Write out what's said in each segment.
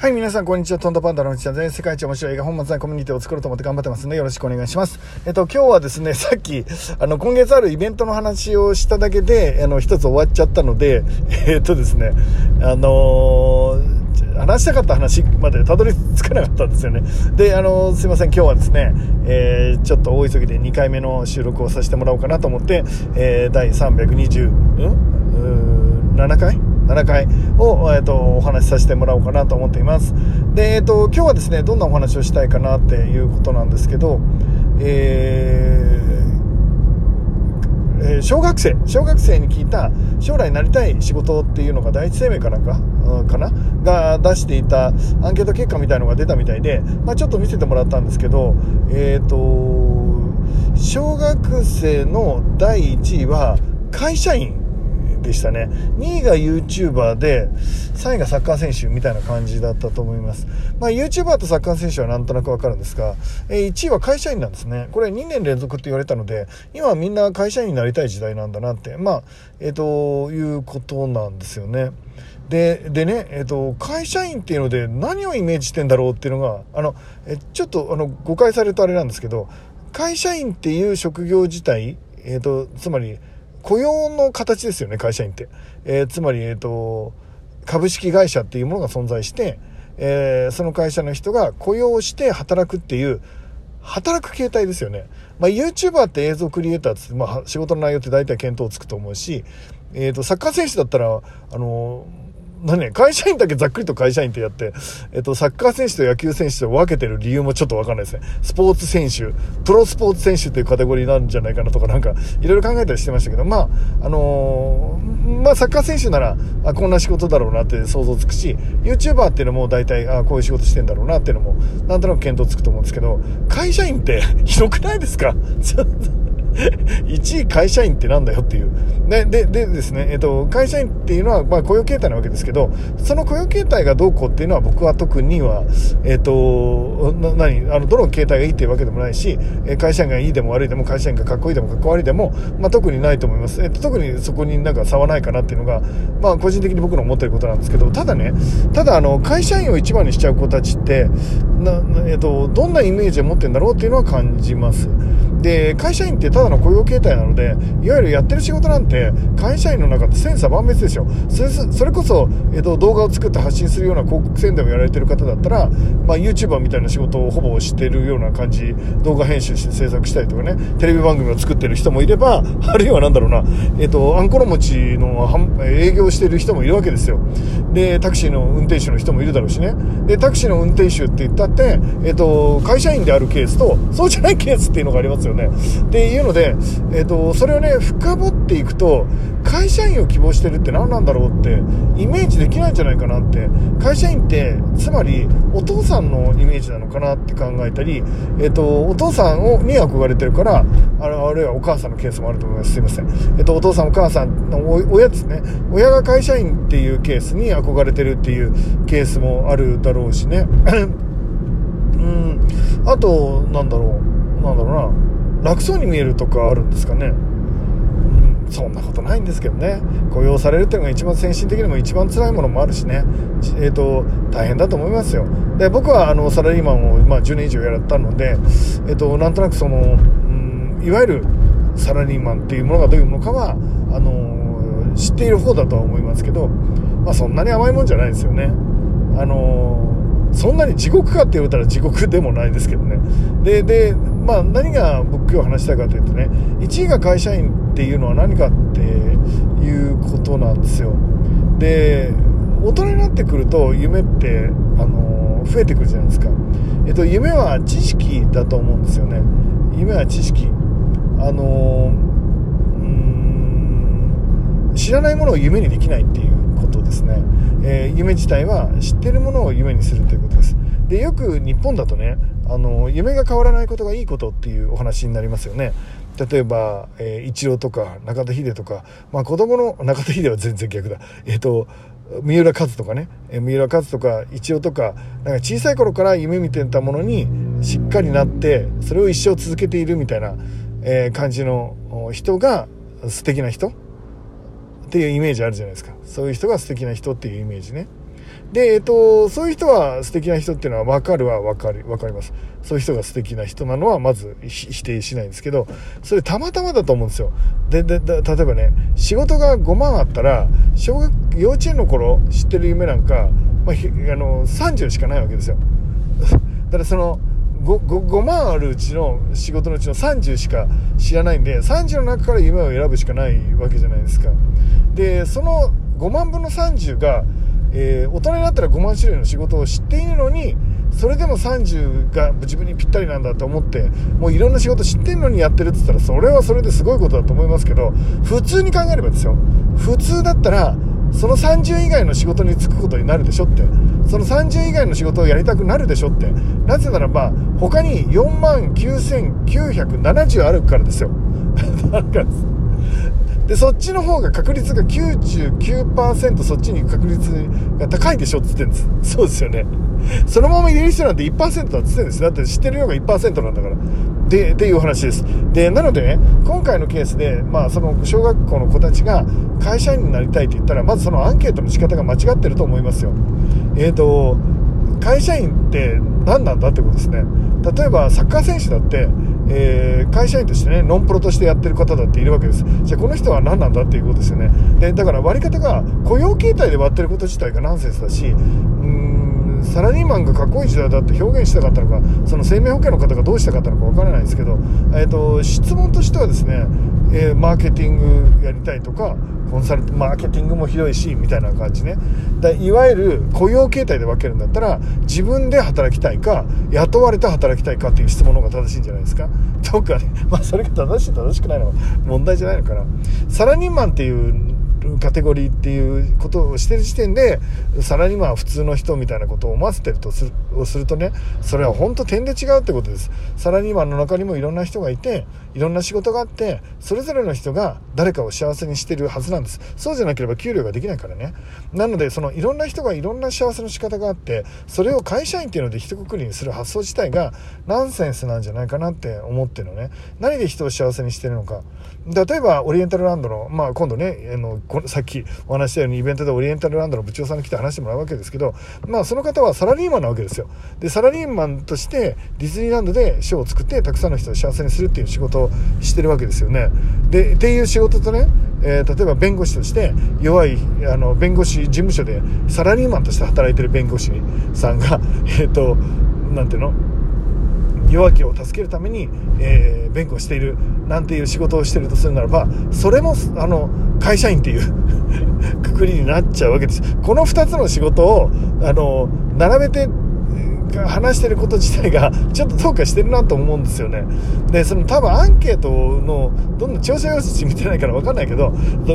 はい、皆さん、こんにちは。トントパンダのうちは全世界一面白い映画本末なコミュニティを作ろうと思って頑張ってますので、よろしくお願いします。えっと、今日はですね、さっき、あの、今月あるイベントの話をしただけで、あの、一つ終わっちゃったので、えっとですね、あのー、話したかった話までたどり着かなかったんですよね。で、あの、すいません、今日はですね、えー、ちょっと大急ぎで2回目の収録をさせてもらおうかなと思って、えー、第320、ん ?7 回？7回を、えーと、お話しさせてもらおうかなと思っています。で、えーと、今日はですねどんなお話をしたいかなっていうことなんですけど、えー、小学生小学生に聞いた将来なりたい仕事っていうのが第一生命かなんか、かな？が出していたアンケート結果みたいのが出たみたいで、まあ、ちょっと見せてもらったんですけどえっ、ー、と小学生の第1位は会社員。でしたね。2位が YouTuber で、3位がサッカー選手みたいな感じだったと思います。まあ YouTuber とサッカー選手はなんとなくわかるんですが、え1位は会社員なんですね。これ2年連続って言われたので、今はみんな会社員になりたい時代なんだなって、まあ、えっ、ー、と、いうことなんですよね。で、でね、えっ、と、会社員っていうので何をイメージしてんだろうっていうのが、あの、えちょっとあの誤解されるとあれなんですけど、会社員っていう職業自体、えっ、と、つまり、雇用の形ですよね、会社員って。えー、つまり、えっ、ー、と、株式会社っていうものが存在して、えー、その会社の人が雇用して働くっていう、働く形態ですよね。まあ、YouTuber って映像クリエイターって、まあ、仕事の内容って大体見当つくと思うし、えっ、ー、と、サッカー選手だったら、あの何会社員だけざっくりと会社員ってやって、えっと、サッカー選手と野球選手と分けてる理由もちょっとわかんないですね。スポーツ選手、プロスポーツ選手っていうカテゴリーなんじゃないかなとかなんか、いろいろ考えたりしてましたけど、まあ、あのー、まあ、サッカー選手なら、あ、こんな仕事だろうなって想像つくし、YouTuber っていうのも大体、あ、こういう仕事してんだろうなっていうのも、なんとなく見当つくと思うんですけど、会社員って ひどくないですか？ちょっと 1位会社員ってなんだよっていう。で、で、でですね、えっと、会社員っていうのは、まあ、雇用形態なわけですけど、その雇用形態がどうこうっていうのは僕は特には、えっと、な、何、あの、どの形態がいいっていうわけでもないし、会社員がいいでも悪いでも、会社員がかっこいいでもかっこ悪いでも、まあ、特にないと思います。えっと、特にそこになんか差はないかなっていうのが、まあ、個人的に僕の思ってることなんですけど、ただね、ただ、あの、会社員を一番にしちゃう子たちって、な、えっと、どんなイメージを持ってるんだろうっていうのは感じます。で、会社員ってただの雇用形態なので、いわゆるやってる仕事なんて、会社員の中って千差万別ですよ。それこそ、えっと、動画を作って発信するような広告宣伝をやられてる方だったら、まあ、YouTuber みたいな仕事をほぼしてるような感じ、動画編集して制作したりとかね、テレビ番組を作ってる人もいれば、あるいはなんだろうな、えっと、あんころ餅の営業してる人もいるわけですよ。で、タクシーの運転手の人もいるだろうしね。で、タクシーの運転手って言ったって、えっと、会社員であるケースと、そうじゃないケースっていうのがありますよね。っていうので、えっと、それをね、深掘っていくと、会社員を希望してるって何なんだろうって、イメージできないんじゃないかなって、会社員って、つまり、お父さんのイメージなのかなって考えたり、えっと、お父さんをに憧れてるから、あるいはお母さんのケースもあると思います。すいません。えっと、お父さんお母さんの親ですね。親が会社員っていうケースに憧れてるっていうケースもあるだろうしね。うん。あと、なんだろう。なんだろうな。楽そうに見えるとかあるんですかね。そんなことないんですけどね。雇用されるっていうのが一番先進的にも一番辛いものもあるしね、えーと、大変だと思いますよ。で僕はあのサラリーマンを、まあ、10年以上やったので、えーと、なんとなくその、うん、いわゆるサラリーマンっていうものがどういうものかはあの知っている方だとは思いますけど、まあ、そんなに甘いもんじゃないですよね。あのそんなに地獄かって言われたら地獄でもないですけどね。ででまあ、何が僕今日話したいかというとね1位が会社員っていうのは何かっていうことなんですよ。で大人になってくると夢ってあの増えてくるじゃないですか、えっと、夢は知識だと思うんですよね。夢は知識。あのうん知らないものを夢にできないっていうことですね、えー、夢自体は知ってるものを夢にするということです。でよく日本だとねあの夢が変わらないことがいいことっていうお話になりますよね。例えば、えー、イチローとか中田秀とか、まあ、子供の中田秀は全然逆だ。えっ、ー、と三浦和とかね、えー、三浦和とかイチローとかなんか小さい頃から夢見てたものにしっかりなってそれを一生続けているみたいな、えー、感じの人が素敵な人っていうイメージあるじゃないですかそういう人が素敵な人っていうイメージねで、えっと、そういう人は素敵な人っていうのは分かるは分かる、分かります。そういう人が素敵な人なのはまず否定しないんですけど、それたまたまだと思うんですよ。で、で、で例えばね、仕事が5万あったら、小学、幼稚園の頃知ってる夢なんか、まあ、あの、30しかないわけですよ。だからその、5, 5, 5万あるうちの仕事のうちの30しか知らないんで30の中から夢を選ぶしかないわけじゃないですかでその5万分の30が、えー、大人になったら5万種類の仕事を知っているのにそれでも30が自分にぴったりなんだと思ってもういろんな仕事知ってるのにやってるって言ったらそれはそれですごいことだと思いますけど普通に考えればですよ。普通だったらその30以外の仕事に就くことになるでしょって。その30以外の仕事をやりたくなるでしょって。なぜならば他に4万9970あるからですよ。だからでそっちの方が確率が99%そっちに行く確率が高いでしょって言ってるんです。そうですよね。そのまま入れる人なんて1%だって言ってんです。だって知ってる量が1%なんだから。でっていう話です。でなのでね今回のケースでまあその小学校の子たちが会社員になりたいって言ったらまずそのアンケートの仕方が間違ってると思いますよ。えっ、ー、と会社員って何なんだってことですね。例えばサッカー選手だって、えー、会社員としてねノンプロとしてやってる方だっているわけです。じゃあこの人は何なんだっていうことですよね。でだから割り方が雇用形態で割ってること自体がナンセンスだしサラリーマンがかっこいい時代だって表現したかったのかその生命保険の方がどうしたかったのかわからないですけど、えーと、質問としてはですね、えー、マーケティングやりたいとかコンサルマーケティングも広いしみたいな感じね。だいわゆる雇用形態で分けるんだったら自分で働きたいか雇われて働きたいかっていう質問の方が正しいんじゃないですか。とかねまあそれが正しい正しくないのは問題じゃないのかな。サラリーマンっていうカテゴリーっていうことをしてる時点でサラリーマンは普通の人みたいなことを思わせてるとするをするとねそれは本当点で違うってことです。サラリーマンの中にもいろんな人がいていろんな仕事があってそれぞれの人が誰かを幸せにしてるはずなんです。そうじゃなければ給料ができないからね。なのでそのいろんな人がいろんな幸せの仕方があってそれを会社員っていうので一括りにする発想自体がナンセンスなんじゃないかなって思ってるのね。何で人を幸せにしてるのか。例えばオリエンタルランドの、まあ、今度ねあのこのさっきお話したようにイベントでオリエンタルランドの部長さんに来て話してもらうわけですけど、まあ、その方はサラリーマンなわけですよ。でサラリーマンとしてディズニーランドでショーを作ってたくさんの人を幸せにするっていう仕事をしてるわけですよね。でっていう仕事とね、えー、例えば弁護士として弱いあの弁護士事務所でサラリーマンとして働いてる弁護士さんが えっ、ー、と何ていうの？弱気を助けるために、えー、弁護しているなんていう仕事をしてるとするならばそれもあの会社員っていう くくりになっちゃうわけです。この2つの仕事をあの並べて話してること自体が ちょっとどうかしてるなと思うんですよね。でその多分アンケートのどんな調査用紙見てないから分かんないけど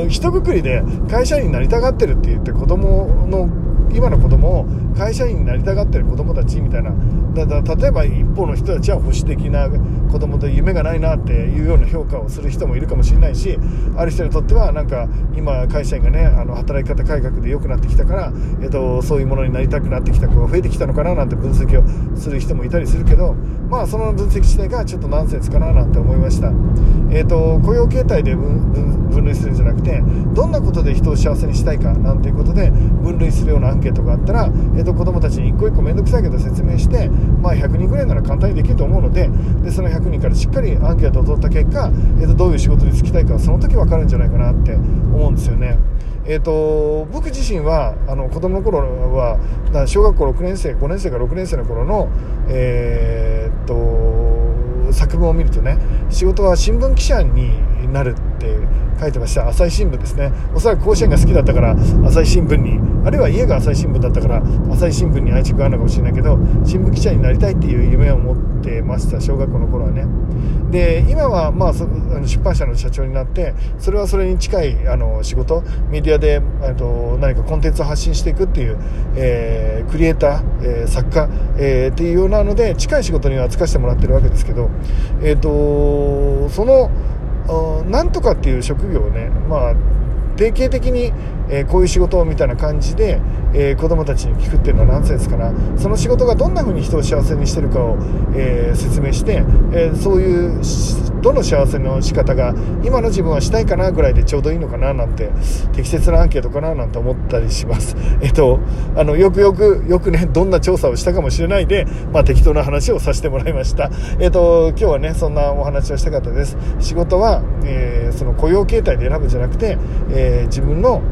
一括りで会社員になりたがってるって言って子供の今の子供を会社員になりたがってる子供たちみたいな。だだ例えば一方の人たちは保守的な子供と夢がないなっていうような評価をする人もいるかもしれないしある人にとってはなんか今会社員がねあの働き方改革で良くなってきたから、えっと、そういうものになりたくなってきた子が増えてきたのかななんて分析をする人もいたりするけどまあその分析自体がちょっとナンセンスかななんて思いました、えっと、雇用形態で分類するんじゃなくてどんなことで人を幸せにしたいかなんていうことで分類するようなアンケートがあったら、えっと、子供たちに一個一個面倒くさいけど説明して、まあ、100人ぐらいなら簡単にできると思うのででその100人からしっかりアンケートを取った結果、えっと、どういう仕事に就きたいかその時分かるんじゃないかなって思うんですよね。えーと、僕自身はあの子供の頃は小学校6年生5年生か6年生の頃の、えーと作文を見るとね仕事は新聞記者になるって書いてました朝日新聞ですね。おそらく甲子園が好きだったから朝日新聞にあるいは家が朝日新聞だったから朝日新聞に愛着があるのかもしれないけど新聞記者になりたいっていう夢を持ってました小学校の頃はね。で今はまあ出版社の社長になってそれはそれに近いあの仕事メディアでと何かコンテンツを発信していくっていう、えー、クリエイター、えー、作家、えー、っていうようなので近い仕事には就かせてもらってるわけですけど、えーとそのなんとかっていう職業をね、まあ、定型的に、えー、こういう仕事をみたいな感じで、えー、子供たちに聞くっていうのはナンセンスからその仕事がどんな風に人を幸せにしてるかを、えー、説明して、えそういうどの幸せの仕方が今の自分はしたいかなぐらいでちょうどいいのかななんて適切なアンケートかななんて思ったりします。えっと、あの、よくよく、よくね、どんな調査をしたかもしれないで、まあ適当な話をさせてもらいました。えっと、今日はね、そんなお話をしたかったです。仕事は、えー、その雇用形態で選ぶんじゃなくて、えー、自分の、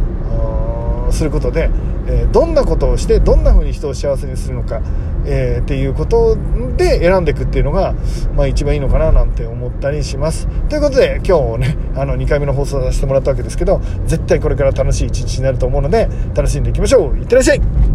することで、え、どんなことをしてどんな風に人を幸せにするのか、えー、っていうことで選んでいくっていうのが、まあ、一番いいのかななんて思ったりします。ということで今日ねあの2回目の放送させてもらったわけですけど絶対これから楽しい一日になると思うので楽しんでいきましょう。いってらっしゃい。